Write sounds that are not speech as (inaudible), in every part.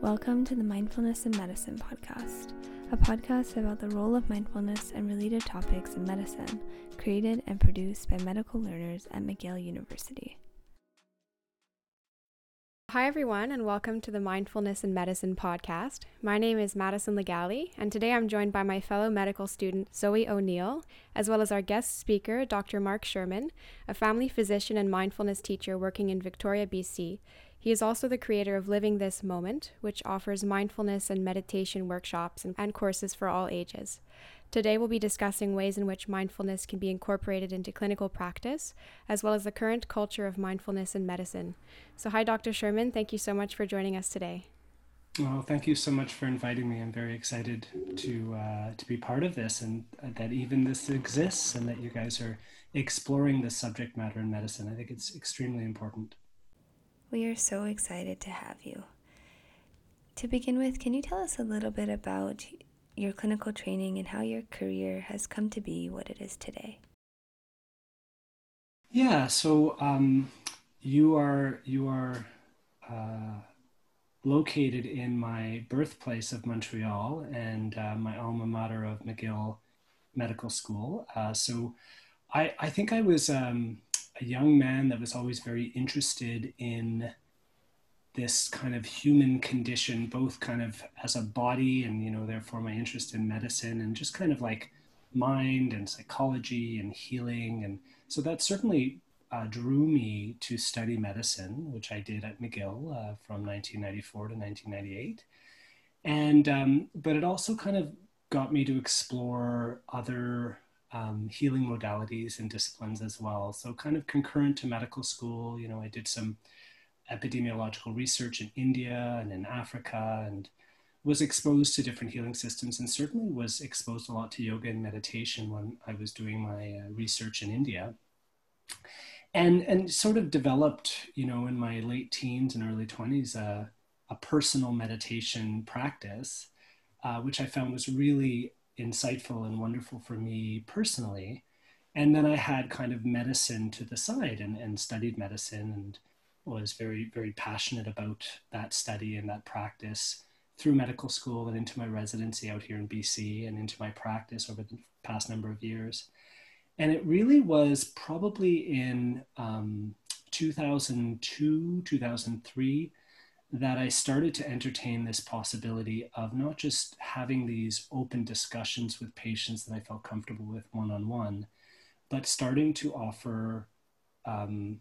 Welcome to the Mindfulness in Medicine podcast, a podcast about the role of mindfulness and related topics in medicine, created and produced by medical learners at McGill University. Hi, everyone, and welcome to the Mindfulness in Medicine podcast. My name is Madison Legale, and today I'm joined by my fellow medical student Zoe O'Neill, as well as our guest speaker, Dr. Mark Sherman, a family physician and mindfulness teacher working in Victoria, BC, he is also the creator of Living This Moment, which offers mindfulness and meditation workshops and, courses for all ages. Today, we'll be discussing ways in which mindfulness can be incorporated into clinical practice, as well as the current culture of mindfulness in medicine. So, hi, Dr. Sherman. Thank you so much for joining us today. Well, thank you so much for inviting me. I'm very excited to uh, to be part of this, and uh, that even this exists, and that you guys are exploring this subject matter in medicine. I think it's extremely important. We are so excited to have you. To begin with, can you tell us a little bit about your clinical training and how your career has come to be what it is today? Yeah, so um, you are you are uh, located in my birthplace of Montreal and uh, my alma mater of McGill Medical School. Uh, so I I think I was um, a young man that was always very interested in this kind of human condition, both kind of as a body and, you know, therefore my interest in medicine and just kind of like mind and psychology and healing. And so that certainly uh, drew me to study medicine, which I did at McGill uh, from 1994 to 1998. And, um, but it also kind of got me to explore other um, healing modalities and disciplines as well. So, kind of concurrent to medical school, you know, I did some epidemiological research in India and in Africa and was exposed to different healing systems and certainly was exposed a lot to yoga and meditation when I was doing my uh, research in India. And, and sort of developed, you know, in my late teens and early 20s, uh, a personal meditation practice, uh, which I found was really insightful and wonderful for me personally. And then I had kind of medicine to the side and, and studied medicine and was very, very passionate about that study and that practice through medical school and into my residency out here in BC and into my practice over the past number of years. And it really was probably in um, 2002, 2003 that I started to entertain this possibility of not just having these open discussions with patients that I felt comfortable with one on one, but starting to offer um,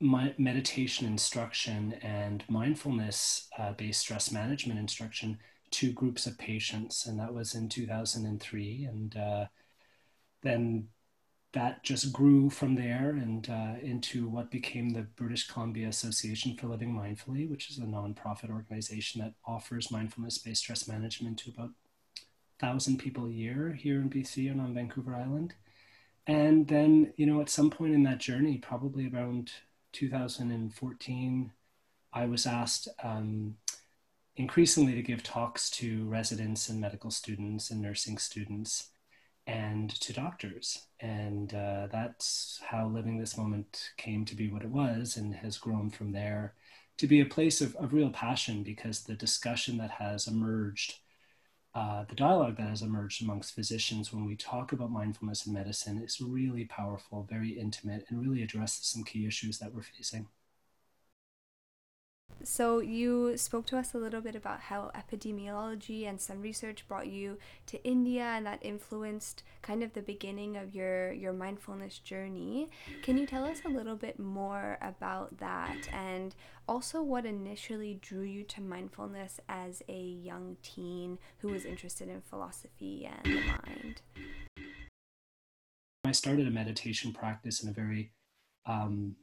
my meditation instruction and mindfulness uh, based stress management instruction to groups of patients. And that was in 2003. And uh, then that just grew from there and uh, into what became the British Columbia Association for Living Mindfully, which is a nonprofit organization that offers mindfulness based stress management to about 1,000 people a year here in BC and on Vancouver Island. And then, you know, at some point in that journey, probably around 2014, I was asked um, increasingly to give talks to residents and medical students and nursing students and to doctors. And uh, that's how Living This Moment came to be what it was and has grown from there to be a place of, of real passion because the discussion that has emerged, uh, the dialogue that has emerged amongst physicians when we talk about mindfulness in medicine is really powerful, very intimate, and really addresses some key issues that we're facing. So, you spoke to us a little bit about how epidemiology and some research brought you to India and that influenced kind of the beginning of your, your mindfulness journey. Can you tell us a little bit more about that and also what initially drew you to mindfulness as a young teen who was interested in philosophy and the mind? I started a meditation practice in a very um,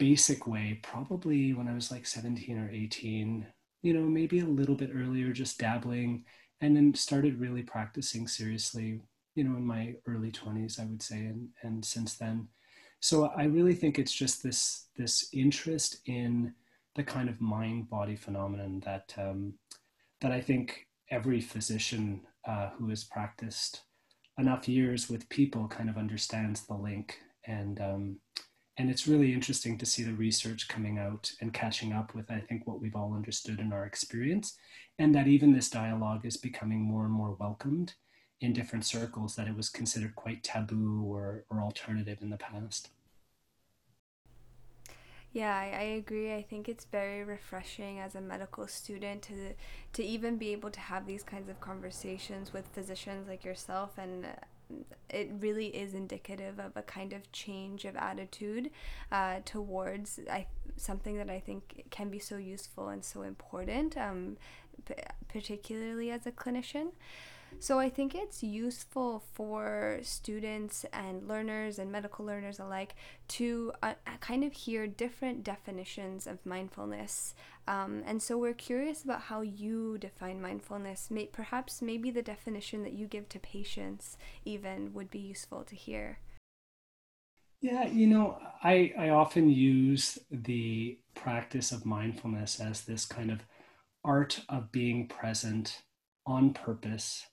basic way, probably when I was like 17 or 18, you know, maybe a little bit earlier, just dabbling, and then started really practicing seriously, you know, in my early 20s, I would say, and, and since then. So I really think it's just this this interest in the kind of mind body phenomenon that um, that I think every physician uh, who has practiced enough years with people kind of understands the link and um, And it's really interesting to see the research coming out and catching up with, I think, what we've all understood in our experience, and that even this dialogue is becoming more and more welcomed in different circles, that it was considered quite taboo or, or alternative in the past. Yeah, I, I agree. I think it's very refreshing as a medical student to to even be able to have these kinds of conversations with physicians like yourself and it really is indicative of a kind of change of attitude uh, towards I, something that I think can be so useful and so important, um, p- particularly as a clinician. So I think it's useful for students and learners and medical learners alike to uh, kind of hear different definitions of mindfulness. Um, and so we're curious about how you define mindfulness. May, perhaps maybe the definition that you give to patients even would be useful to hear. Yeah, you know, I, I often use the practice of mindfulness as this kind of art of being present on purpose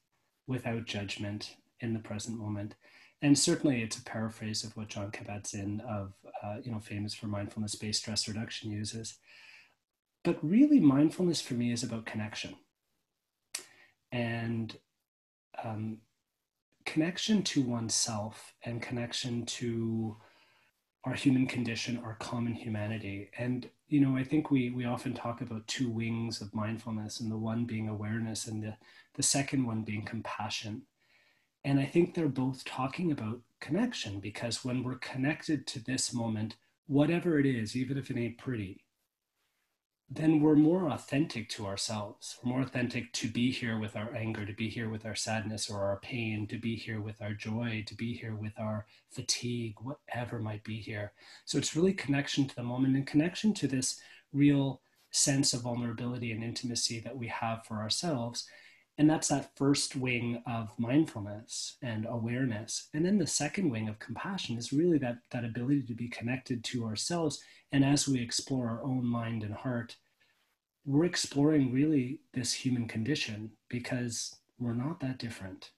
without judgment in the present moment. And certainly, it's a paraphrase of what Jon Kabat-Zinn, of uh, you know, famous for mindfulness-based stress reduction, uses. But really, mindfulness for me is about connection, and um, connection to oneself, and connection to our human condition, our common humanity. And you know, I think we we often talk about two wings of mindfulness, and the one being awareness, and the the second one being compassion. And I think they're both talking about connection because when we're connected to this moment, whatever it is, even if it ain't pretty, then we're more authentic to ourselves. We're more authentic to be here with our anger, to be here with our sadness or our pain, to be here with our joy, to be here with our fatigue, whatever might be here. So it's really connection to the moment and connection to this real sense of vulnerability and intimacy that we have for ourselves and that's that first wing of mindfulness and awareness. And then the second wing of compassion is really that, that ability to be connected to ourselves. And as we explore our own mind and heart, we're exploring really this human condition because we're not that different.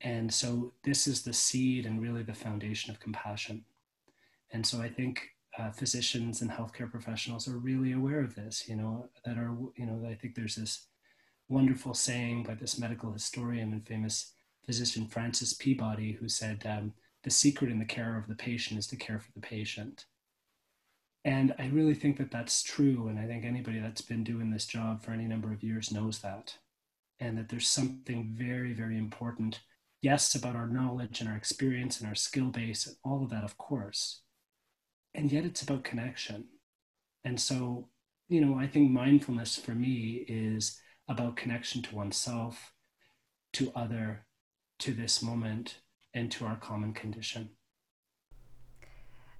And so this is the seed and really the foundation of compassion. And so I think uh, physicians and healthcare professionals are really aware of this, you know, that are, you know, I think there's this wonderful saying by this medical historian and famous physician Francis Peabody, who said, um, The secret in the care of the patient is to care for the patient. And I really think that that's true. And I think anybody that's been doing this job for any number of years knows that. And that there's something very, very important, yes, about our knowledge and our experience and our skill base and all of that, of course. And yet it's about connection. And so, you know, I think mindfulness for me is about connection to oneself, to other, to this moment, and to our common condition.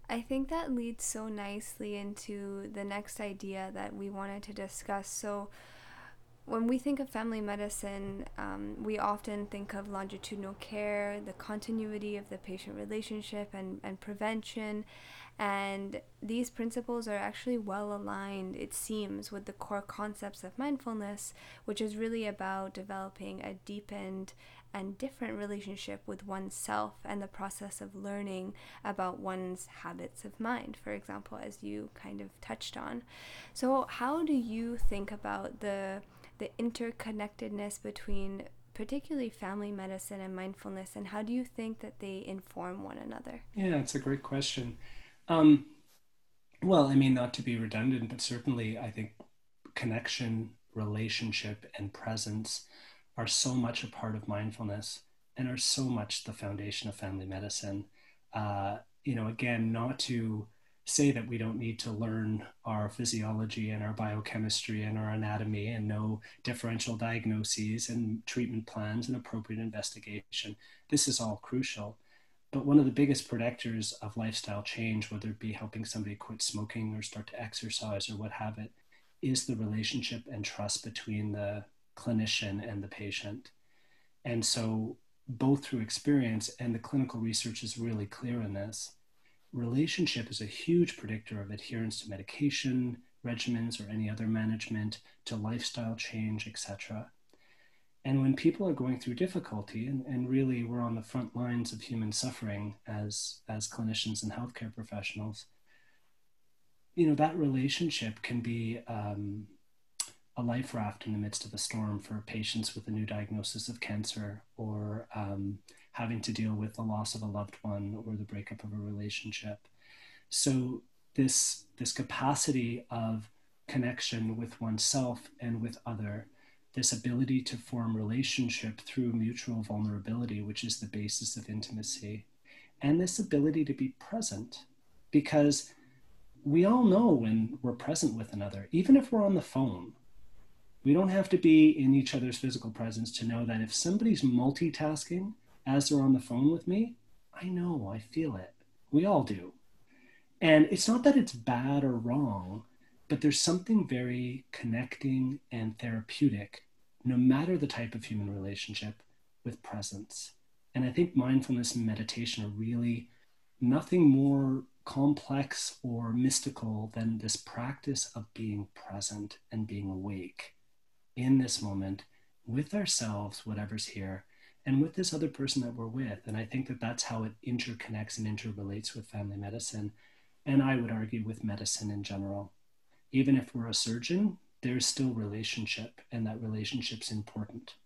I think that leads so nicely into the next idea that we wanted to discuss. So, when we think of family medicine, um, we often think of longitudinal care, the continuity of the patient relationship, and, and prevention. And these principles are actually well aligned, it seems, with the core concepts of mindfulness, which is really about developing a deepened and different relationship with oneself and the process of learning about one's habits of mind, for example, as you kind of touched on. So, how do you think about the the interconnectedness between particularly family medicine and mindfulness and how do you think that they inform one another yeah it's a great question um, well, I mean, not to be redundant, but certainly I think connection, relationship, and presence are so much a part of mindfulness and are so much the foundation of family medicine. Uh, you know, again, not to say that we don't need to learn our physiology and our biochemistry and our anatomy and know differential diagnoses and treatment plans and appropriate investigation. This is all crucial. But one of the biggest predictors of lifestyle change, whether it be helping somebody quit smoking or start to exercise or what have it, is the relationship and trust between the clinician and the patient. And so, both through experience and the clinical research is really clear in this, relationship is a huge predictor of adherence to medication, regimens, or any other management, to lifestyle change, etc. And when people are going through difficulty, and, and really we're on the front lines of human suffering as, as clinicians and healthcare professionals, you know, that relationship can be um, a life raft in the midst of a storm for patients with a new diagnosis of cancer or um, having to deal with the loss of a loved one or the breakup of a relationship. So this this capacity of connection with oneself and with other this ability to form relationship through mutual vulnerability, which is the basis of intimacy, and this ability to be present. Because we all know when we're present with another, even if we're on the phone, we don't have to be in each other's physical presence to know that if somebody's multitasking as they're on the phone with me, I know, I feel it. We all do. And it's not that it's bad or wrong, but there's something very connecting and therapeutic, no matter the type of human relationship, with presence. And I think mindfulness and meditation are really nothing more complex or mystical than this practice of being present and being awake in this moment with ourselves, whatever's here, and with this other person that we're with. And I think that that's how it interconnects and interrelates with family medicine. And I would argue with medicine in general. Even if we're a surgeon, there's still relationship, and that relationship's important.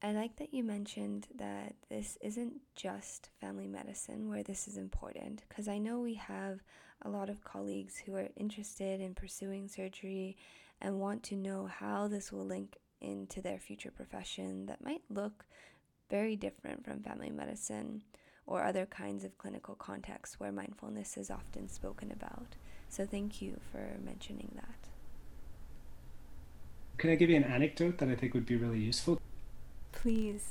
I like that you mentioned that this isn't just family medicine where this is important, because I know we have a lot of colleagues who are interested in pursuing surgery and want to know how this will link into their future profession that might look very different from family medicine or other kinds of clinical contexts where mindfulness is often spoken about. So, thank you for mentioning that. Can I give you an anecdote that I think would be really useful? Please.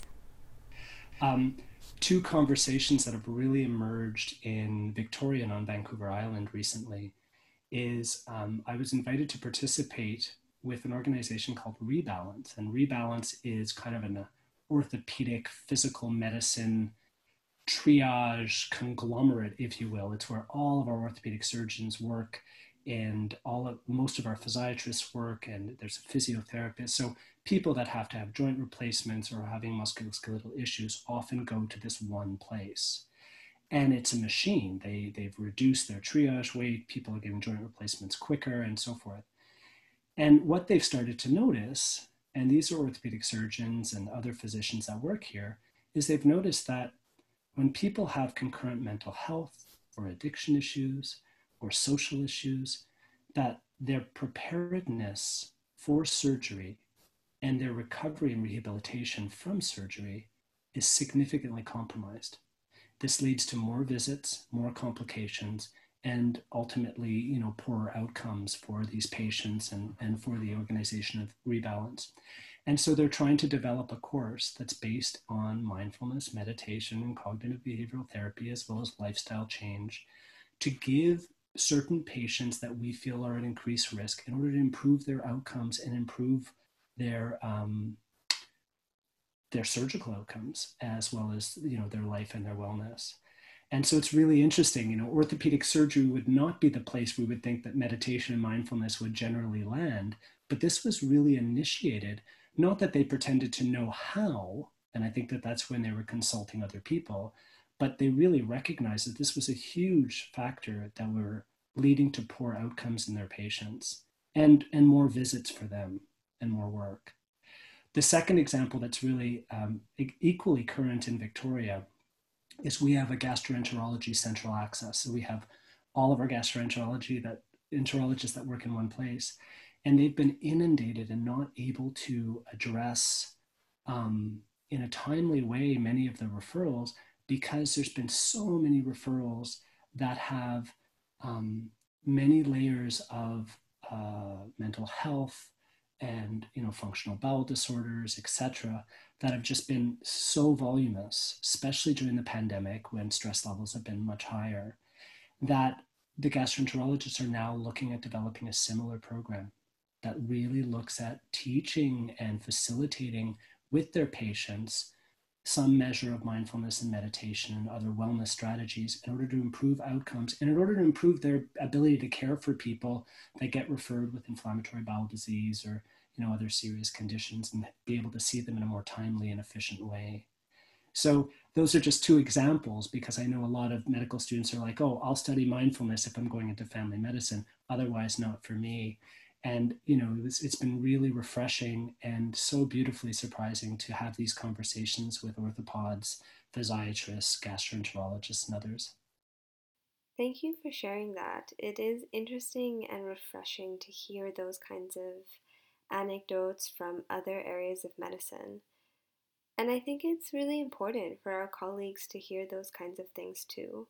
Um, two conversations that have really emerged in Victoria and on Vancouver Island recently is um, I was invited to participate with an organization called Rebalance. And Rebalance is kind of an orthopedic physical medicine triage conglomerate, if you will. It's where all of our orthopedic surgeons work and all of most of our physiatrists work and there's a physiotherapist. So people that have to have joint replacements or having musculoskeletal issues often go to this one place. And it's a machine. They they've reduced their triage wait, people are getting joint replacements quicker and so forth. And what they've started to notice, and these are orthopedic surgeons and other physicians that work here, is they've noticed that when people have concurrent mental health or addiction issues or social issues, that their preparedness for surgery and their recovery and rehabilitation from surgery is significantly compromised. This leads to more visits, more complications, and ultimately, you know, poorer outcomes for these patients and, and for the organization of Rebalance. And so they're trying to develop a course that's based on mindfulness, meditation, and cognitive behavioral therapy, as well as lifestyle change, to give certain patients that we feel are at increased risk in order to improve their outcomes and improve their um, their surgical outcomes as well as you know their life and their wellness. And so it's really interesting. You know, orthopedic surgery would not be the place we would think that meditation and mindfulness would generally land, but this was really initiated. Not that they pretended to know how, and I think that that's when they were consulting other people, but they really recognized that this was a huge factor that were leading to poor outcomes in their patients and, and more visits for them and more work. The second example that's really um, equally current in Victoria is we have a gastroenterology central access. So we have all of our gastroenterology that enterologists that work in one place, and they've been inundated and not able to address um, in a timely way many of the referrals because there's been so many referrals that have um, many layers of uh, mental health and you know functional bowel disorders etc that have just been so voluminous especially during the pandemic when stress levels have been much higher that the gastroenterologists are now looking at developing a similar program that really looks at teaching and facilitating with their patients some measure of mindfulness and meditation and other wellness strategies in order to improve outcomes and in order to improve their ability to care for people that get referred with inflammatory bowel disease or you know other serious conditions and be able to see them in a more timely and efficient way. So those are just two examples because i know a lot of medical students are like oh i'll study mindfulness if i'm going into family medicine. Otherwise not for me and you know it's, it's been really refreshing and so beautifully surprising to have these conversations with orthopods physiatrists gastroenterologists and others Thank you for sharing that. It is interesting and refreshing to hear those kinds of anecdotes from other areas of medicine. And I think it's really important for our colleagues to hear those kinds of things too.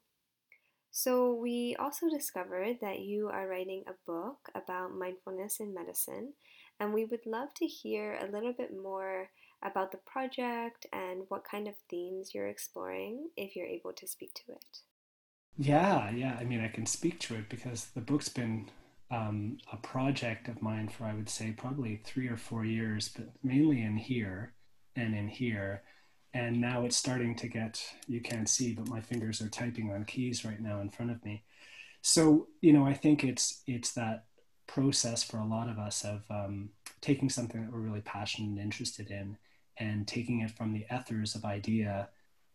So, we also discovered that you are writing a book about mindfulness in medicine, and we would love to hear a little bit more about the project and what kind of themes you're exploring if you're able to speak to it. Yeah, yeah. I mean, I can speak to it because the book's been um, a project of mine for, I would say, probably three or four years, but mainly in here and in here. And now it's starting to get, you can't see, but my fingers are typing on keys right now in front of me. So, you know, I think it's, it's that process for a lot of us of um, taking something that we're really passionate and interested in and taking it from the ethers of idea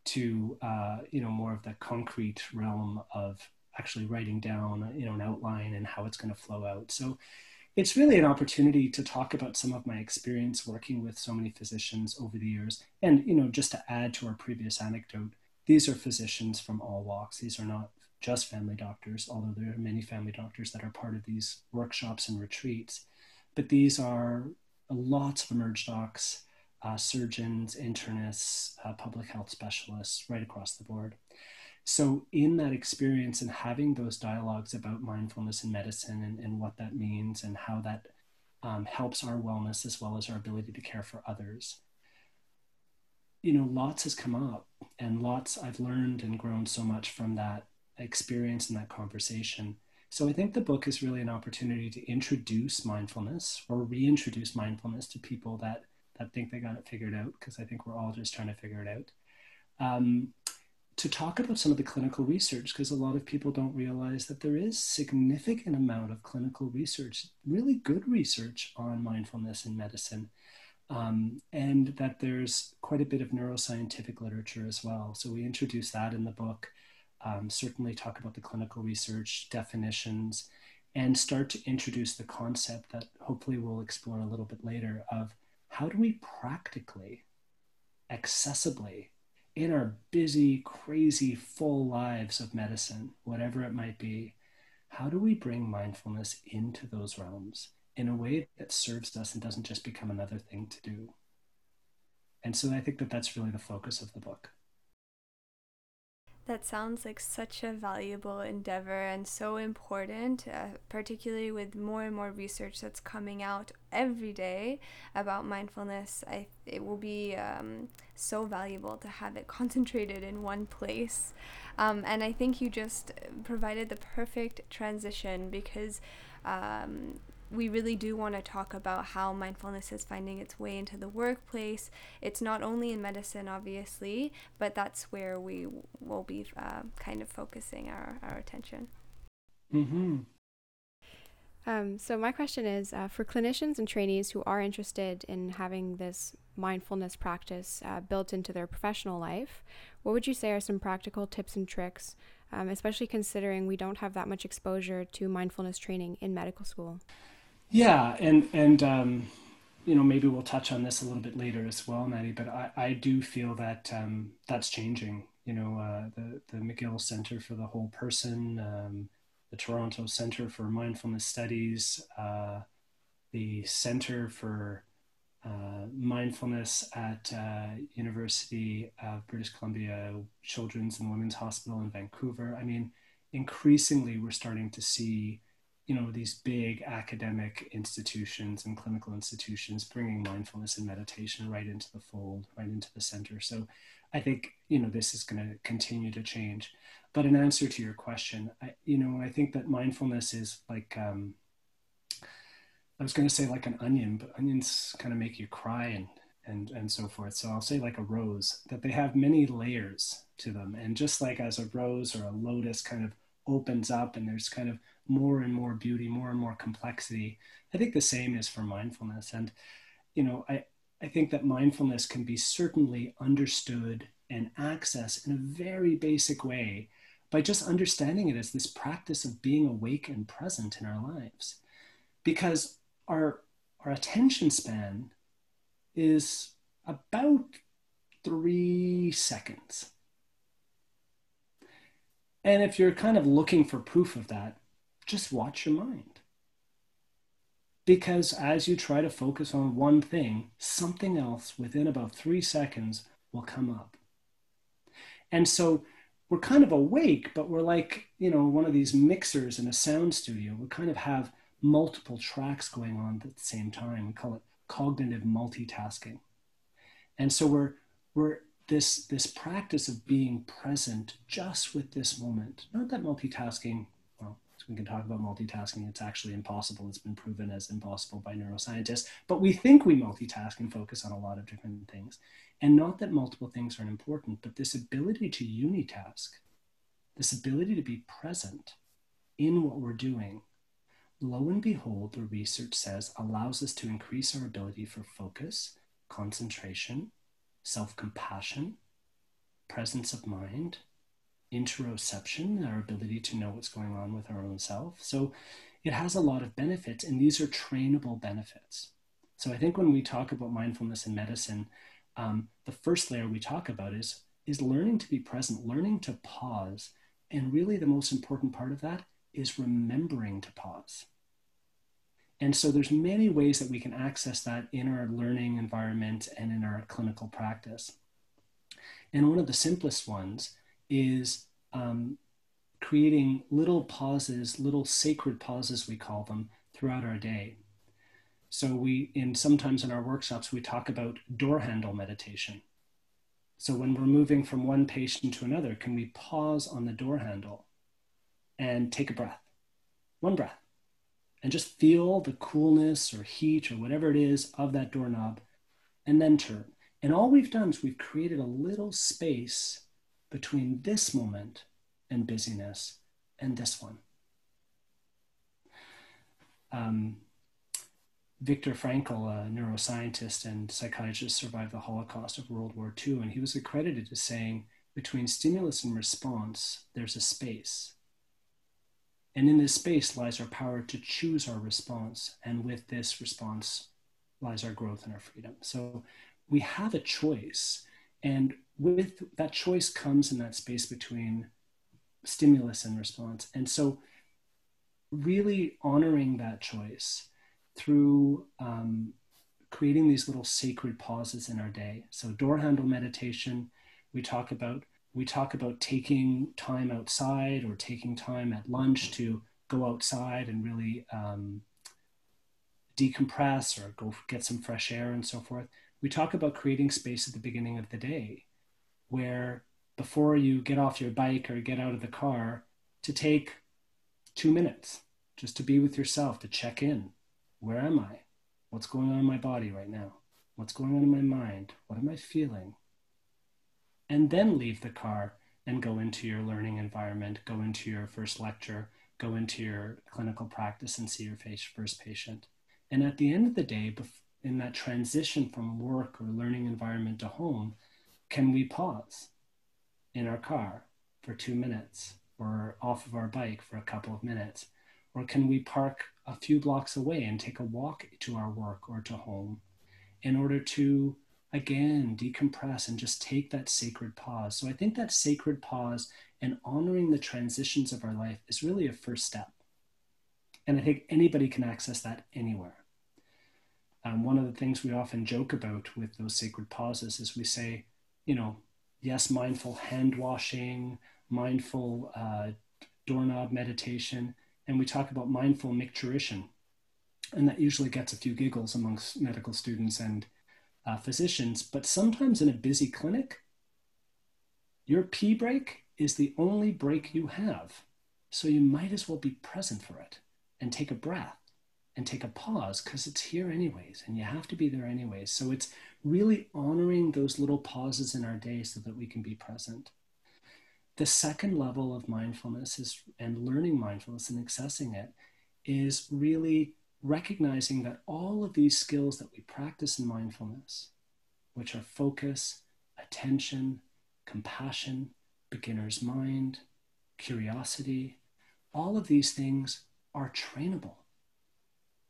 to uh, you know more of the concrete realm of actually writing down you know an outline and how it's going to flow out so it's really an opportunity to talk about some of my experience working with so many physicians over the years. And you know just to add to our previous anecdote these are physicians from all walks. These are not just family doctors although there are many family doctors that are part of these workshops and retreats. But these are lots of emerge docs uh, surgeons, internists, uh, public health specialists, right across the board. So, in that experience and having those dialogues about mindfulness and medicine and, and what that means and how that um, helps our wellness as well as our ability to care for others, you know, lots has come up and lots I've learned and grown so much from that experience and that conversation. So, I think the book is really an opportunity to introduce mindfulness or reintroduce mindfulness to people that that think they got it figured out, because I think we're all just trying to figure it out. Um, to talk about some of the clinical research, because a lot of people don't realize that there is significant amount of clinical research, really good research on mindfulness in medicine. Um, and that there's quite a bit of neuroscientific literature as well. So we introduce that in the book, um, certainly talk about the clinical research definitions, and start to introduce the concept that hopefully we'll explore a little bit later of how do we practically, accessibly, in our busy, crazy, full lives of medicine, whatever it might be, how do we bring mindfulness into those realms in a way that serves us and doesn't just become another thing to do? And so I think that that's really the focus of the book. That sounds like such a valuable endeavor and so important, uh, particularly with more and more research that's coming out every day about mindfulness. I it will be um, so valuable to have it (laughs) concentrated in one place, um, and I think you just provided the perfect transition because. Um, we really do want to talk about how mindfulness is finding its way into the workplace. It's not only in medicine, obviously, but that's where we will be uh, kind of focusing our, our attention. Mm-hmm. Um, so, my question is uh, for clinicians and trainees who are interested in having this mindfulness practice uh, built into their professional life, what would you say are some practical tips and tricks, um, especially considering we don't have that much exposure to mindfulness training in medical school? Yeah, and and um, you know maybe we'll touch on this a little bit later as well, Maddie. But I, I do feel that um, that's changing. You know, uh, the the McGill Center for the Whole Person, um, the Toronto Center for Mindfulness Studies, uh, the Center for uh, Mindfulness at uh, University of British Columbia Children's and Women's Hospital in Vancouver. I mean, increasingly we're starting to see you know these big academic institutions and clinical institutions bringing mindfulness and meditation right into the fold right into the center. So i think you know this is going to continue to change. But in answer to your question I, you know i think that mindfulness is like um, i was going to say like an onion but onions kind of make you cry and and and so forth. So i'll say like a rose that they have many layers to them. And just like as a rose or a lotus kind of opens up and there's kind of more and more beauty, more and more complexity. I think the same is for mindfulness. And, you know, I, I think that mindfulness can be certainly understood and accessed in a very basic way by just understanding it as this practice of being awake and present in our lives. Because our, our attention span is about three seconds. And if you're kind of looking for proof of that, just watch your mind. Because as you try to focus on one thing, something else within about three seconds will come up. And so we're kind of awake, but we're like, you know, one of these mixers in a sound studio. We kind of have multiple tracks going on at the same time. We call it cognitive multitasking. And so we're we're this this practice of being present just with this moment. Not that multitasking, we can talk about multitasking. It's actually impossible. It's been proven as impossible by neuroscientists. But we think we multitask and focus on a lot of different things. And not that multiple things aren't important, but this ability to unitask, this ability to be present in what we're doing, lo and behold, the research says allows us to increase our ability for focus, concentration, self compassion, presence of mind, interoception, our ability to know what's going on with our own self. So it has a lot of benefits, and these are trainable benefits. So I think when we talk about mindfulness in medicine, um, the first layer we talk about is, is learning to be present, learning to pause. And really, the most important part of that is remembering to pause. And so there's many ways that we can access that in our learning environment and in our clinical practice. And one of the simplest ones is um, creating little pauses, little sacred pauses, we call them, throughout our day. So we, in sometimes in our workshops, we talk about door handle meditation. So when we're moving from one patient to another, can we pause on the door handle and take a breath? One breath. And just feel the coolness or heat or whatever it is of that doorknob and then turn. And all we've done is we've created a little space between this moment and busyness and this one. Um, Viktor Frankl, a neuroscientist and psychiatrist, survived the Holocaust of World War II, and he was accredited as saying, between stimulus and response, there's a space. And in this space lies our power to choose our response. And with this response lies our growth and our freedom. So we have a choice. And with that choice comes in that space between stimulus and response. And so, really honoring that choice through um, creating these little sacred pauses in our day. So, door handle meditation, we talk about we talk about taking time outside or taking time at lunch to go outside and really um, decompress or go get some fresh air and so forth. We talk about creating space at the beginning of the day where before you get off your bike or get out of the car to take two minutes just to be with yourself, to check in. Where am I? What's going on in my body right now? What's going on in my mind? What am I feeling? And then leave the car and go into your learning environment, go into your first lecture, go into your clinical practice and see your first patient. And at the end of the day, in that transition from work or learning environment to home, can we pause in our car for two minutes or off of our bike for a couple of minutes? Or can we park a few blocks away and take a walk to our work or to home in order to, again, decompress and just take that sacred pause? So I think that sacred pause and honoring the transitions of our life is really a first step. And I think anybody can access that anywhere. Um, one of the things we often joke about with those sacred pauses is we say, you know, yes, mindful hand washing, mindful uh, doorknob meditation, and we talk about mindful micturition. And that usually gets a few giggles amongst medical students and uh, physicians. But sometimes in a busy clinic, your pee break is the only break you have. So you might as well be present for it and take a breath and take a pause because it's here anyways and you have to be there anyways. So it's really honoring those little pauses in our day so that we can be present. The second level of mindfulness is, and learning mindfulness and accessing it, is really recognizing that all of these skills that we practice in mindfulness, which are focus, attention, compassion, beginner's mind, curiosity, all of these things are trainable.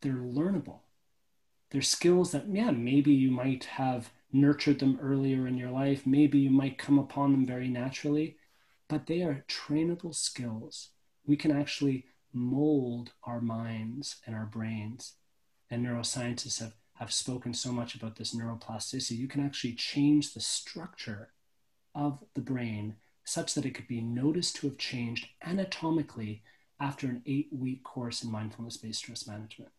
They're learnable. They're skills that, yeah, maybe you might have nurtured them earlier in your life. Maybe you might come upon them very naturally, but they are trainable skills. We can actually mold our minds and our brains. And neuroscientists have, have spoken so much about this neuroplasticity. You can actually change the structure of the brain such that it could be noticed to have changed anatomically after an eight week course in mindfulness based stress management.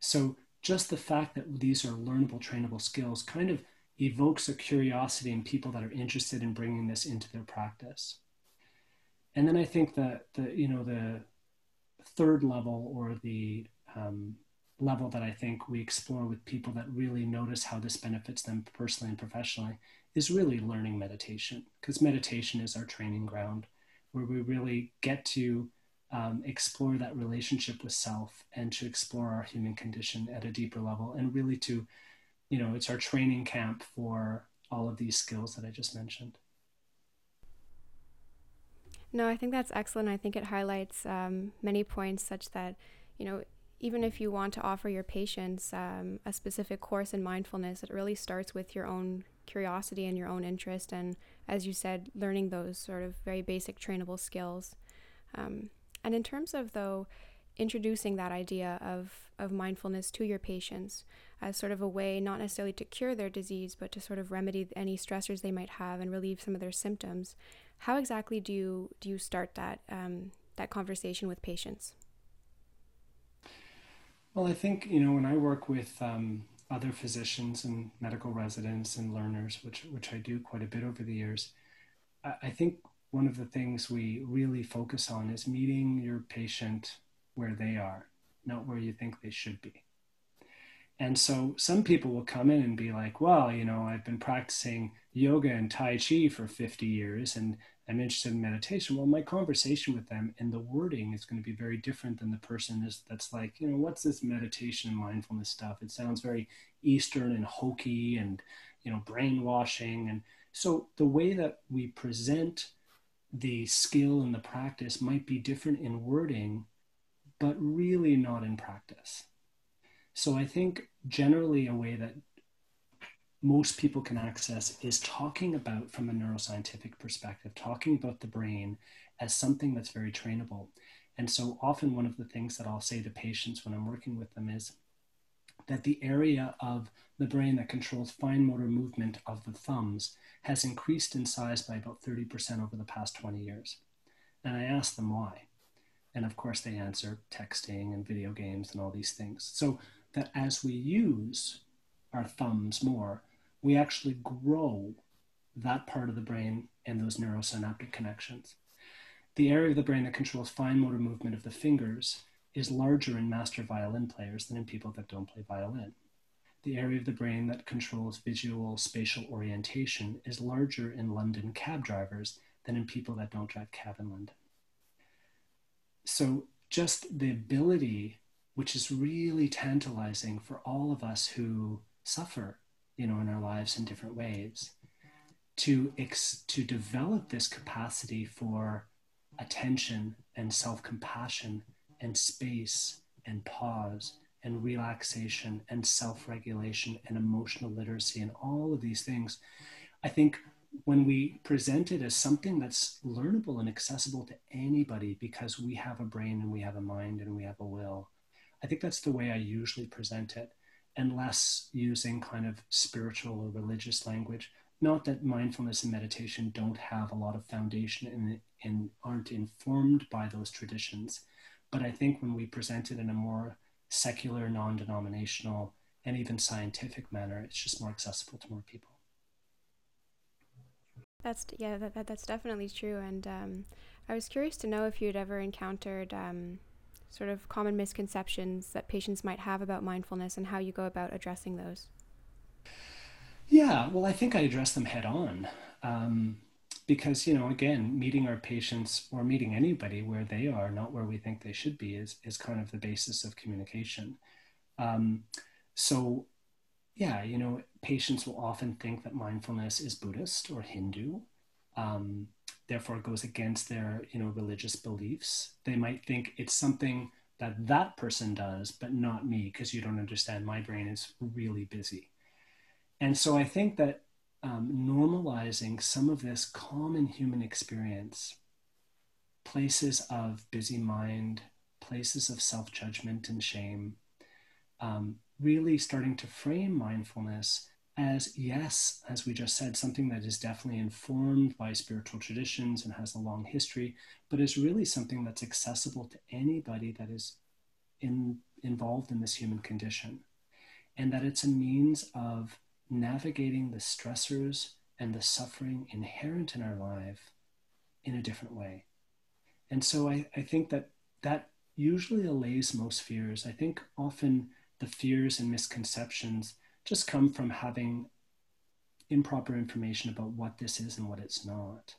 So, just the fact that these are learnable, trainable skills kind of evokes a curiosity in people that are interested in bringing this into their practice. And then I think that the you know the third level or the um, level that I think we explore with people that really notice how this benefits them personally and professionally is really learning meditation because meditation is our training ground where we really get to um, explore that relationship with self and to explore our human condition at a deeper level and really to you know it's our training camp for all of these skills that i just mentioned. No i think that's excellent. I think it highlights um, many points such that you know even if you want to offer your patients um, a specific course in mindfulness it really starts with your own curiosity and your own interest and as you said learning those sort of very basic trainable skills. Um, and in terms of, though, introducing that idea of, of mindfulness to your patients as sort of a way not necessarily to cure their disease, but to sort of remedy any stressors they might have and relieve some of their symptoms, how exactly do you, do you start that, um, that conversation with patients? Well, I think, you know, when I work with um, other physicians and medical residents and learners, which, which I do quite a bit over the years, I, I think one of the things we really focus on is meeting your patient where they are, not where you think they should be. And so some people will come in and be like, well, you know, I've been practicing yoga and Tai Chi for 50 years and I'm interested in meditation. Well, my conversation with them and the wording is going to be very different than the person is that's like, you know, what's this meditation and mindfulness stuff? It sounds very Eastern and hokey and, you know, brainwashing. And so the way that we present the skill and the practice might be different in wording, but really not in practice. So I think generally a way that most people can access is talking about from a neuroscientific perspective, talking about the brain as something that's very trainable. And so often one of the things that I'll say to patients when I'm working with them is that the area of the brain that controls fine motor movement of the thumbs has increased in size by about 30% over the past 20 years. And I ask them why. And of course, they answer texting and video games and all these things. So that as we use our thumbs more, we actually grow that part of the brain and those neurosynaptic connections. The area of the brain that controls fine motor movement of the fingers is larger in master violin players than in people that don't play violin. The area of the brain that controls visual spatial orientation is larger in London cab drivers than in people that don't drive cab in London. So, just the ability, which is really tantalizing for all of us who suffer, you know, in our lives in different ways, to, ex- to develop this capacity for attention and self compassion and space and pause and relaxation and self regulation and emotional literacy and all of these things. I think when we present it as something that's learnable and accessible to anybody because we have a brain and we have a mind and we have a will, I think that's the way I usually present it, and less using kind of spiritual or religious language. Not that mindfulness and meditation don't have a lot of foundation and, and aren't informed by those traditions, but I think when we present it in a more secular, non denominational, and even scientific manner, it's just more accessible to more people. That's yeah, that, that that's definitely true. And um, I was curious to know if you'd ever encountered um, sort of common misconceptions that patients might have about mindfulness and how you go about addressing those. Yeah, well, I think I address them head on um, because you know again meeting our patients or meeting anybody where they are not where we think they should be is is kind of the basis of communication. Um, so yeah you know patients will often think that mindfulness is buddhist or hindu um, therefore it goes against their you know religious beliefs. They might think it's something that that person does but not me because you don't understand. My brain is really busy. And so i think that um, normalizing some of this common human experience, places of busy mind, places of self judgment and shame, um, really starting to frame mindfulness as, yes, as we just said, something that is definitely informed by spiritual traditions and has a long history, but is really something that's accessible to anybody that is in, involved in this human condition. And that it's a means of navigating the stressors and the suffering inherent in our life in a different way. And so I, I think that that usually allays most fears. I think often the fears and misconceptions just come from having improper information about what this is and what it's not.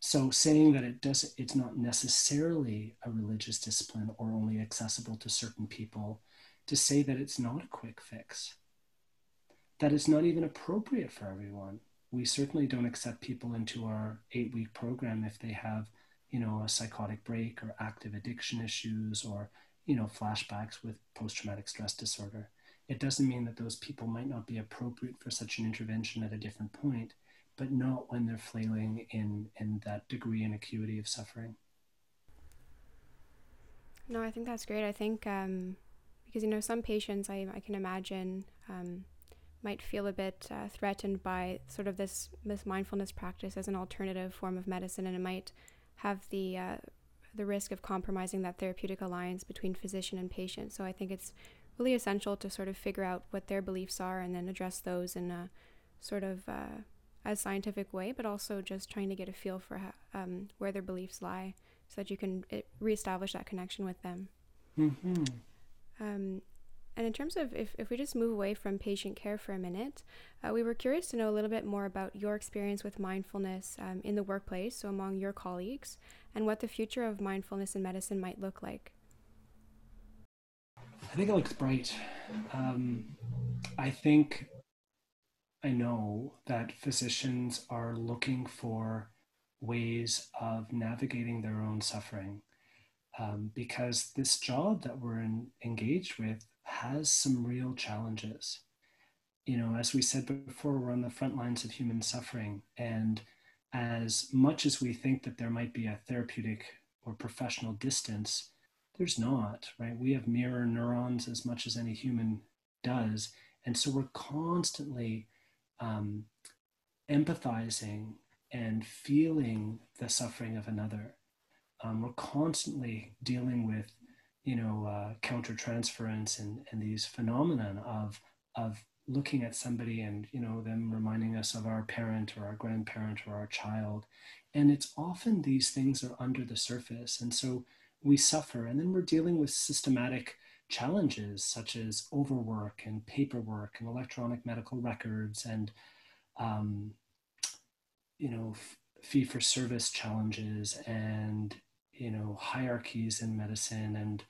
So saying that it does it's not necessarily a religious discipline or only accessible to certain people, to say that it's not a quick fix that is not even appropriate for everyone. We certainly don't accept people into our eight week program if they have, you know, a psychotic break or active addiction issues or, you know, flashbacks with post traumatic stress disorder. It doesn't mean that those people might not be appropriate for such an intervention at a different point, but not when they're flailing in, in that degree and acuity of suffering. No, I think that's great. I think um, because, you know, some patients I, I can imagine. Um, might feel a bit uh, threatened by sort of this this mindfulness practice as an alternative form of medicine, and it might have the uh, the risk of compromising that therapeutic alliance between physician and patient. So I think it's really essential to sort of figure out what their beliefs are and then address those in a sort of uh, as scientific way, but also just trying to get a feel for how, um, where their beliefs lie, so that you can it, reestablish that connection with them. Mm-hmm. Um, and in terms of if, if we just move away from patient care for a minute, uh, we were curious to know a little bit more about your experience with mindfulness um, in the workplace, so among your colleagues, and what the future of mindfulness in medicine might look like. I think it looks bright. Um, I think I know that physicians are looking for ways of navigating their own suffering um, because this job that we're in, engaged with has some real challenges. You know, as we said before, we're on the front lines of human suffering. And as much as we think that there might be a therapeutic or professional distance, there's not, right? We have mirror neurons as much as any human does. And so we're constantly um, empathizing and feeling the suffering of another. Um, we're constantly dealing with you know, uh, countertransference and, and these phenomenon of, of looking at somebody and, you know, them reminding us of our parent or our grandparent or our child. And it's often these things are under the surface. And so we suffer. And then we're dealing with systematic challenges such as overwork and paperwork and electronic medical records and, um, you know, fee for service challenges and you know hierarchies in medicine and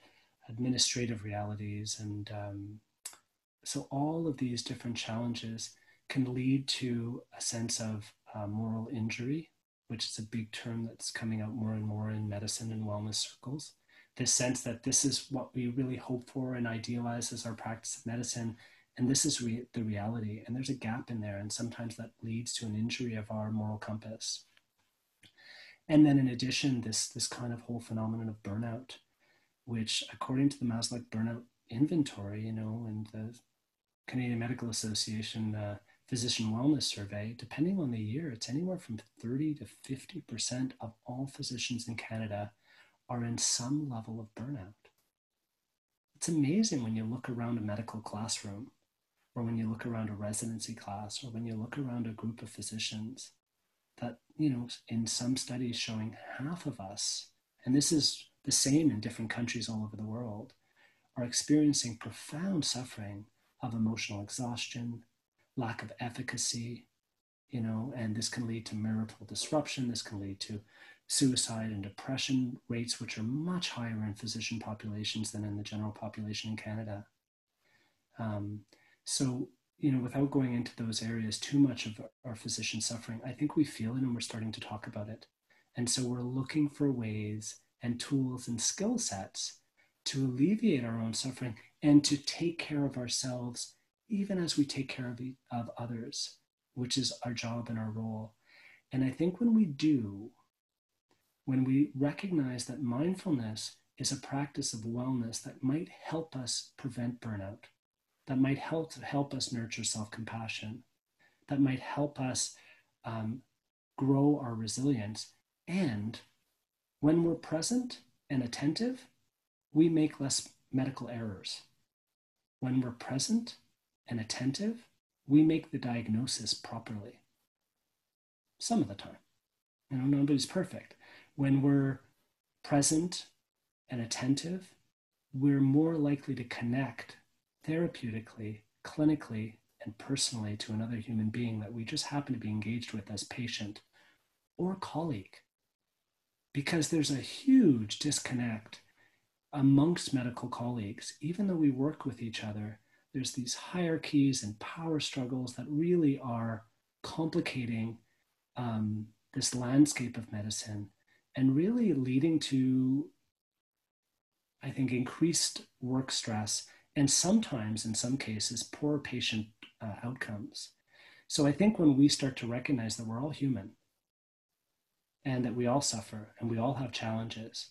administrative realities. And um, so all of these different challenges can lead to a sense of uh, moral injury which is a big term that's coming out more and more in medicine and wellness circles. This sense that this is what we really hope for and idealize as our practice of medicine and this is re- the reality. And there's a gap in there and sometimes that leads to an injury of our moral compass. And then in addition, this, this kind of whole phenomenon of burnout, which according to the Maslach burnout inventory, you know, and the Canadian Medical Association uh, physician wellness survey, depending on the year, it's anywhere from 30 to 50% of all physicians in Canada are in some level of burnout. It's amazing when you look around a medical classroom, or when you look around a residency class, or when you look around a group of physicians that, you know, in some studies showing half of us, and this is the same in different countries all over the world, are experiencing profound suffering of emotional exhaustion, lack of efficacy, you know, and this can lead to marital disruption. This can lead to suicide and depression rates, which are much higher in physician populations than in the general population in Canada. Um, so, you know, without going into those areas too much of our physician suffering, I think we feel it and we're starting to talk about it. And so we're looking for ways and tools and skill sets to alleviate our own suffering and to take care of ourselves, even as we take care of, of others, which is our job and our role. And I think when we do, when we recognize that mindfulness is a practice of wellness that might help us prevent burnout, that might help, help us nurture self compassion, that might help us um, grow our resilience. And when we're present and attentive, we make less medical errors. When we're present and attentive, we make the diagnosis properly. Some of the time. You know, nobody's perfect when we're present and attentive, we're more likely to connect therapeutically, clinically, and personally to another human being that we just happen to be engaged with as patient or colleague. Because there's a huge disconnect amongst medical colleagues, even though we work with each other, there's these hierarchies and power struggles that really are complicating um, this landscape of medicine and really leading to, I think, increased work stress and sometimes, in some cases, poor patient uh, outcomes. So I think when we start to recognize that we're all human and that we all suffer and we all have challenges,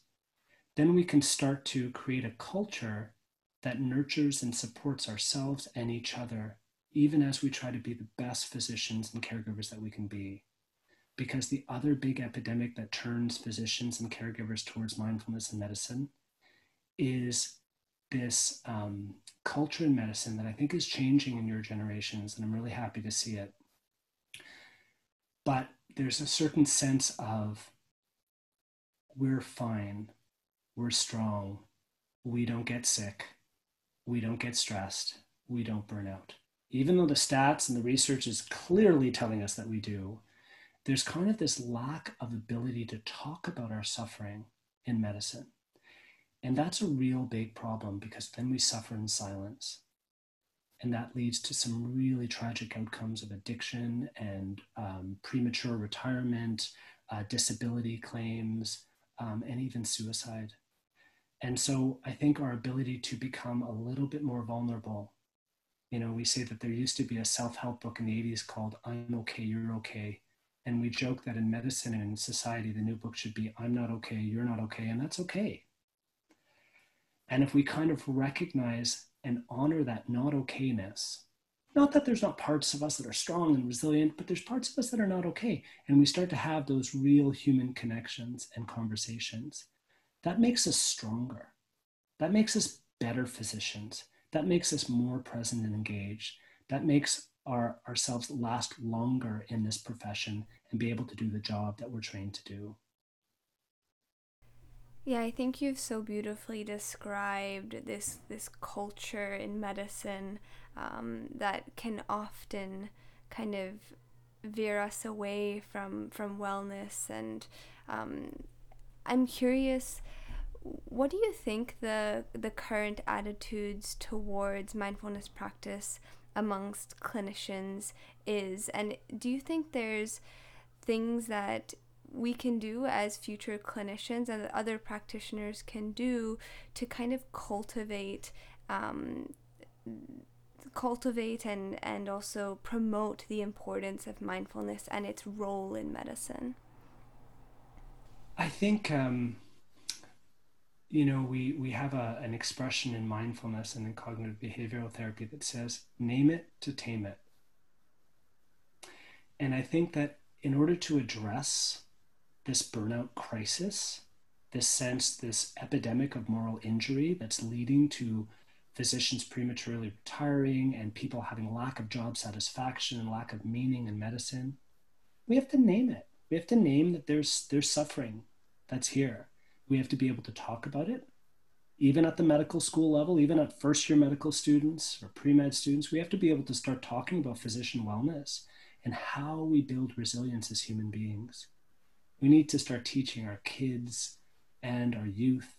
then we can start to create a culture that nurtures and supports ourselves and each other, even as we try to be the best physicians and caregivers that we can be because the other big epidemic that turns physicians and caregivers towards mindfulness and medicine is this um, culture in medicine that I think is changing in your generations, and I'm really happy to see it. But there's a certain sense of we're fine, we're strong, we don't get sick, we don't get stressed, we don't burn out. Even though the stats and the research is clearly telling us that we do, there's kind of this lack of ability to talk about our suffering in medicine. And that's a real big problem because then we suffer in silence. And that leads to some really tragic outcomes of addiction and um, premature retirement, uh, disability claims, um, and even suicide. And so I think our ability to become a little bit more vulnerable. You know, we say that there used to be a self help book in the 80s called I'm Okay, You're Okay. And we joke that in medicine and in society, the new book should be I'm not okay, you're not okay, and that's okay. And if we kind of recognize and honor that not okayness, not that there's not parts of us that are strong and resilient, but there's parts of us that are not okay. And we start to have those real human connections and conversations. That makes us stronger. That makes us better physicians. That makes us more present and engaged. That makes our, ourselves last longer in this profession and be able to do the job that we're trained to do. Yeah, I think you've so beautifully described this this culture in medicine um, that can often kind of veer us away from from wellness. And um, I'm curious, what do you think the the current attitudes towards mindfulness practice amongst clinicians is? And do you think there's things that we can do as future clinicians and other practitioners can do to kind of cultivate um, cultivate and and also promote the importance of mindfulness and its role in medicine. I think um, you know we we have a, an expression in mindfulness and in cognitive behavioral therapy that says name it to tame it. And i think that in order to address this burnout crisis, this sense, this epidemic of moral injury that's leading to physicians prematurely retiring and people having lack of job satisfaction and lack of meaning in medicine, we have to name it. We have to name that there's there's suffering that's here. We have to be able to talk about it. Even at the medical school level, even at first year medical students or pre med students, we have to be able to start talking about physician wellness and how we build resilience as human beings. We need to start teaching our kids and our youth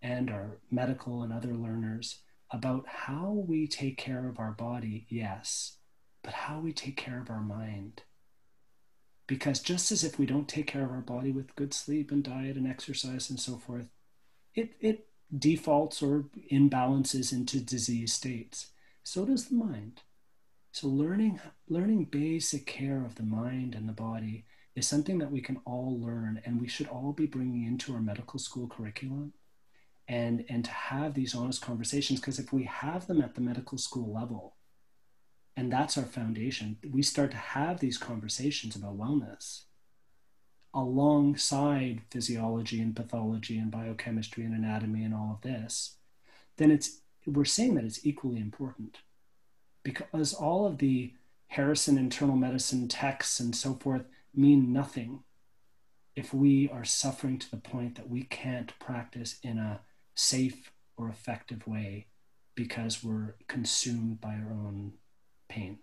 and our medical and other learners about how we take care of our body, yes, but how we take care of our mind. Because just as if we don't take care of our body with good sleep and diet and exercise and so forth, it, it defaults or imbalances into disease states. So does the mind. So learning learning basic care of the mind and the body is something that we can all learn and we should all be bringing into our medical school curriculum and and to have these honest conversations because if we have them at the medical school level and that's our foundation we start to have these conversations about wellness alongside physiology and pathology and biochemistry and anatomy and all of this then it's we're saying that it's equally important. Because all of the Harrison internal medicine texts and so forth mean nothing if we are suffering to the point that we can't practice in a safe or effective way because we're consumed by our own pain.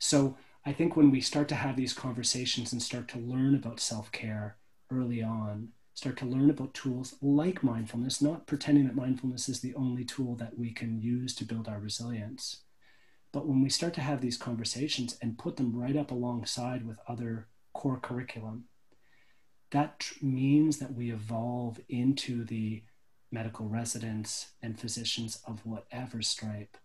So I think when we start to have these conversations and start to learn about self care early on, start to learn about tools like mindfulness, not pretending that mindfulness is the only tool that we can use to build our resilience, but when we start to have these conversations and put them right up alongside with other core curriculum, that means that we evolve into the medical residents and physicians of whatever stripe.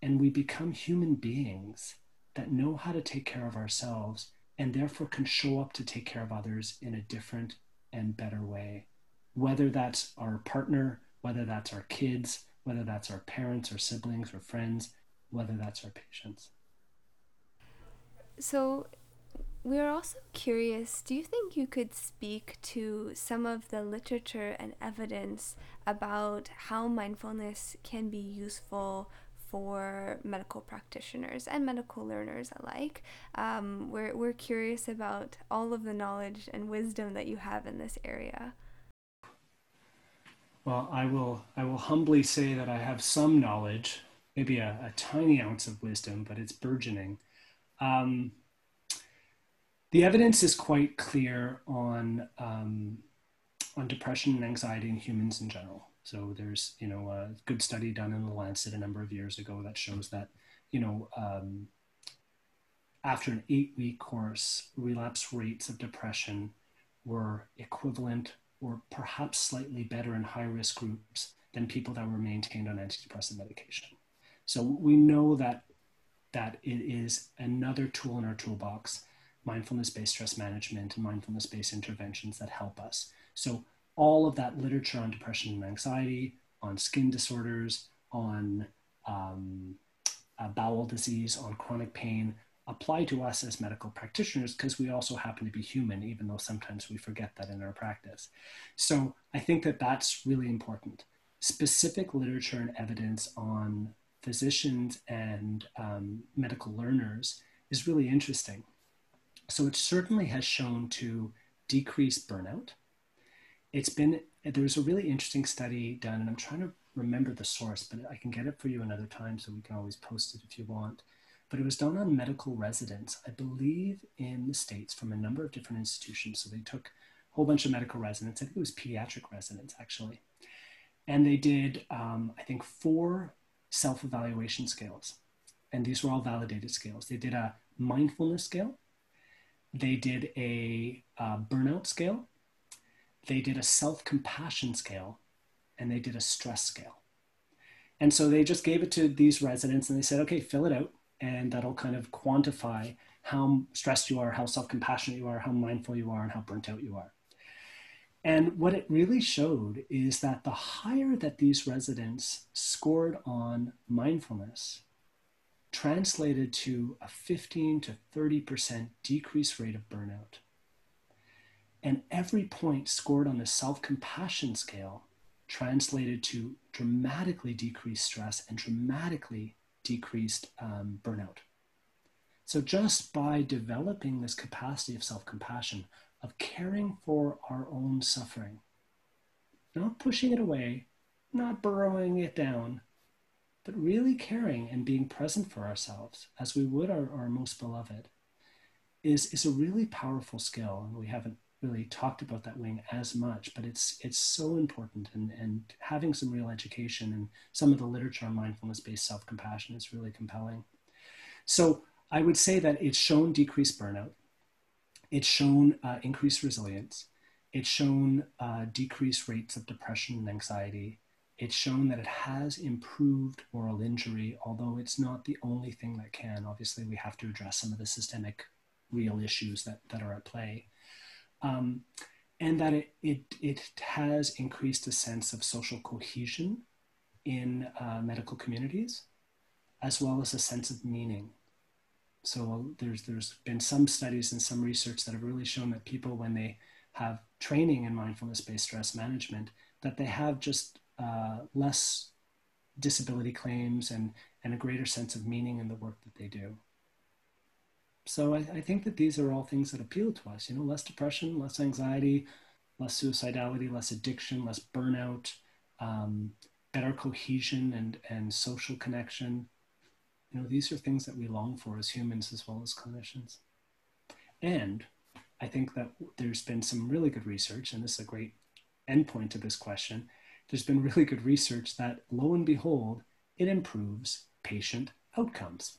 And we become human beings that know how to take care of ourselves and therefore can show up to take care of others in a different and better way. Whether that's our partner, whether that's our kids, whether that's our parents or siblings or friends, whether that's our patients. So, we're also curious do you think you could speak to some of the literature and evidence about how mindfulness can be useful for medical practitioners and medical learners alike? Um, we're, we're curious about all of the knowledge and wisdom that you have in this area. Well, I will, I will humbly say that I have some knowledge maybe a, a tiny ounce of wisdom, but it's burgeoning. Um, the evidence is quite clear on um, on depression and anxiety in humans in general. So there's you know a good study done in the Lancet a number of years ago that shows that you know um, after an eight week course, relapse rates of depression were equivalent or perhaps slightly better in high risk groups than people that were maintained on antidepressant medication. So we know that that it is another tool in our toolbox, mindfulness-based stress management and mindfulness-based interventions that help us. So all of that literature on depression and anxiety, on skin disorders, on um, uh, bowel disease, on chronic pain, apply to us as medical practitioners because we also happen to be human, even though sometimes we forget that in our practice. So I think that that's really important. Specific literature and evidence on physicians and um, medical learners is really interesting. So it certainly has shown to decrease burnout. It's been, there's a really interesting study done, and I'm trying to remember the source, but I can get it for you another time so we can always post it if you want. But it was done on medical residents, I believe in the States from a number of different institutions. So they took a whole bunch of medical residents, I think it was pediatric residents actually. And they did, um, I think, four self evaluation scales. And these were all validated scales. They did a mindfulness scale, they did a uh, burnout scale, they did a self compassion scale, and they did a stress scale. And so they just gave it to these residents and they said, okay, fill it out. And that'll kind of quantify how stressed you are, how self compassionate you are, how mindful you are, and how burnt out you are. And what it really showed is that the higher that these residents scored on mindfulness translated to a 15 to 30% decrease rate of burnout. And every point scored on the self compassion scale translated to dramatically decreased stress and dramatically decreased um, burnout. So, just by developing this capacity of self compassion, of caring for our own suffering, not pushing it away, not burrowing it down, but really caring and being present for ourselves as we would our, our most beloved is, is a really powerful skill. And we haven't really talked about that wing as much, but it's it's so important and, and having some real education and some of the literature on mindfulness-based self-compassion is really compelling. So I would say that it's shown decreased burnout. It's shown uh, increased resilience. It's shown uh, decreased rates of depression and anxiety. It's shown that it has improved moral injury, although it's not the only thing that can. Obviously, we have to address some of the systemic real issues that, that are at play. Um, and that it, it, it has increased a sense of social cohesion in uh, medical communities, as well as a sense of meaning. So there's, there's been some studies and some research that have really shown that people, when they have training in mindfulness-based stress management, that they have just uh, less disability claims and, and a greater sense of meaning in the work that they do. So I, I, think that these are all things that appeal to us you know less depression less anxiety less suicidality less addiction less burnout um, better cohesion and and social connection you know these are things that we long for as humans as well as clinicians and i think that there's been some really good research and this is a great endpoint to this question there's been really good research that lo and behold it improves patient outcomes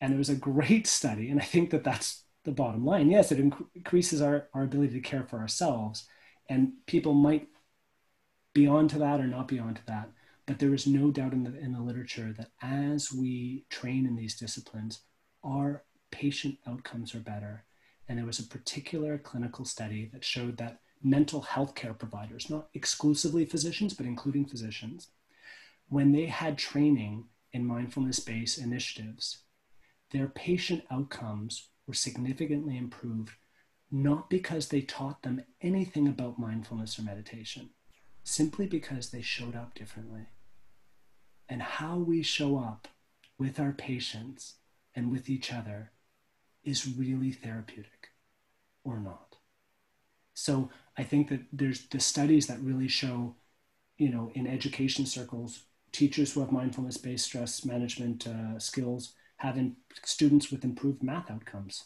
and there was a great (laughs) study, and I think that that's the bottom line. Yes, it inc- increases our, our ability to care for ourselves, and people might be onto that or not be onto that. But there is no doubt in the, in the literature that as we train in these disciplines, our patient outcomes are better. And there was a particular clinical study that showed that mental health care providers, not exclusively physicians, but including physicians, when they had training in mindfulness based initiatives, their patient outcomes were significantly improved, not because they taught them anything about mindfulness or meditation, simply because they showed up differently. And how we show up with our patients and with each other is really therapeutic or not. So I think that there's the studies that really show, you know, in education circles, teachers who have mindfulness based stress management uh, skills having students with improved math outcomes,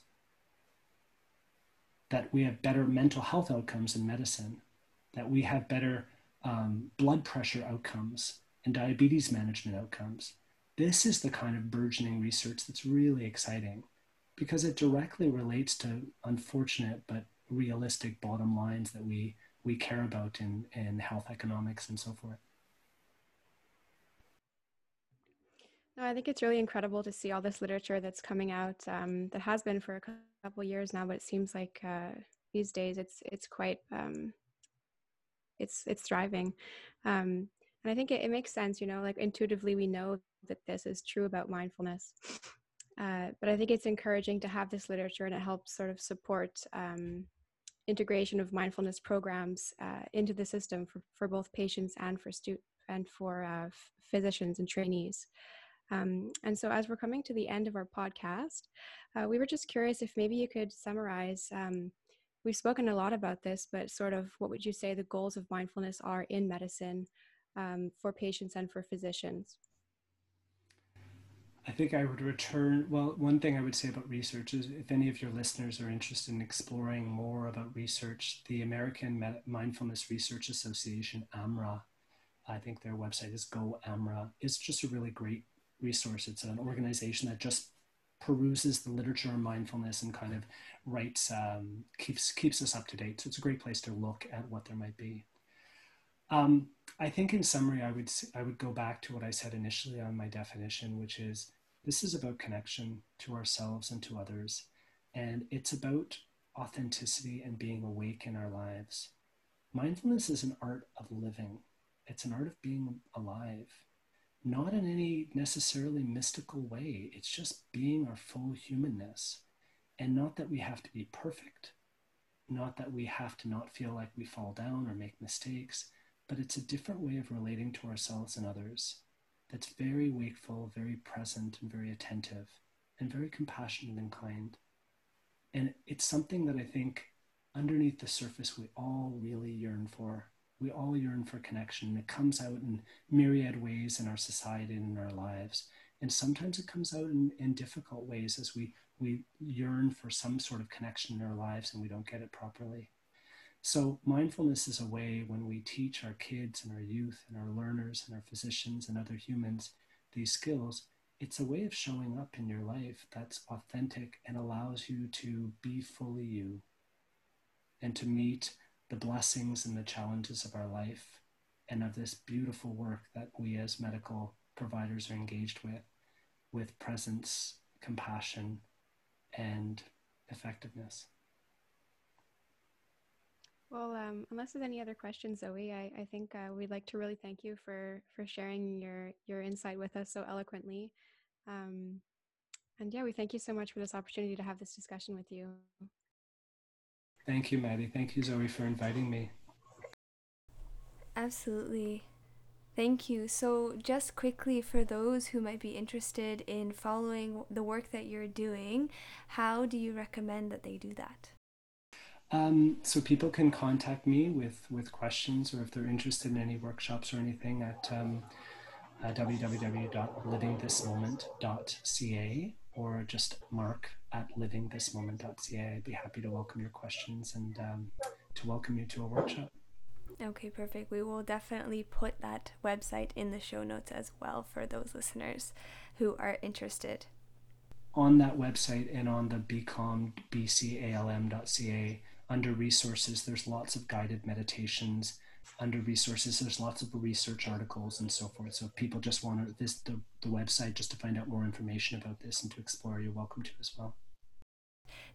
that we have better mental health outcomes in medicine, that we have better um, blood pressure outcomes and diabetes management outcomes. This is the kind of burgeoning research that's really exciting because it directly relates to unfortunate but realistic bottom lines that we, we care about in, in health economics and so forth. No, I think it's really incredible to see all this literature that's coming out um, that has been for a couple years now, but it seems like uh, these days it's it's quite um, it's it's thriving, um, and I think it, it, makes sense. You know, like intuitively we know that this is true about mindfulness, (sniffs) uh, but I think it's encouraging to have this literature and it helps sort of support um, integration of mindfulness programs uh, into the system for, for both patients and for stu- and for uh, physicians and trainees. Um, and so, as we're coming to the end of our podcast, uh, we were just curious if maybe you could summarize. Um, we've spoken a lot about this, but sort of what would you say the goals of mindfulness are in medicine um, for patients and for physicians? I think I would return. Well, one thing I would say about research is if any of your listeners are interested in exploring more about research, the American Mindfulness Research Association, AMRA, I think their website is Go AMRA, is just a really great resource. It's an organization that just peruses the literature on mindfulness and kind of writes, um, keeps, keeps us up to date. So it's a great place to look at what there might be. Um, I think in summary, I would, I would go back to what I said initially on my definition, which is this is about connection to ourselves and to others. And it's about authenticity and being awake in our lives. Mindfulness is an art of living. It's an art of being alive not in any necessarily mystical way. It's just being our full humanness. And not that we have to be perfect, not that we have to not feel like we fall down or make mistakes, but it's a different way of relating to ourselves and others that's very wakeful, very present, and very attentive, and very compassionate and kind. And it's something that I think underneath the surface we all really yearn for we all yearn for connection. and It comes out in myriad ways in our society and in our lives. And sometimes it comes out in, in difficult ways as we, we yearn for some sort of connection in our lives and we don't get it properly. So, mindfulness is a way when we teach our kids and our youth and our learners and our physicians and other humans these skills, it's a way of showing up in your life that's authentic and allows you to be fully you and to meet the blessings and the challenges of our life and of this beautiful work that we as medical providers are engaged with, with presence, compassion, and effectiveness. Well, um, unless there's any other questions, Zoe, I, I think uh, we'd like to really thank you for for sharing your your insight with us so eloquently. Um, and yeah, we thank you so much for this opportunity to have this discussion with you. Thank you, Maddie. Thank you, Zoe, for inviting me. Absolutely. Thank you. So, just quickly for those who might be interested in following the work that you're doing, how do you recommend that they do that? Um, so people can contact me with, with questions or if they're interested in any workshops or anything at um, uh, www.livingthismoment.ca or just mark at livingthismoment.ca. I'd be happy to welcome your questions and um, to welcome you to a workshop. Okay, perfect. We will definitely put that website in the show notes as well for those listeners who are interested. On that website and on the bcom bcalm.ca, under resources, there's lots of guided meditations. Under resources, there's lots of research articles and so forth. So if people just want to this the, the website just to find out more information about this and to explore, you're welcome to as well.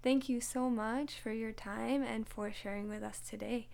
Thank you so much for your time and for sharing with us today.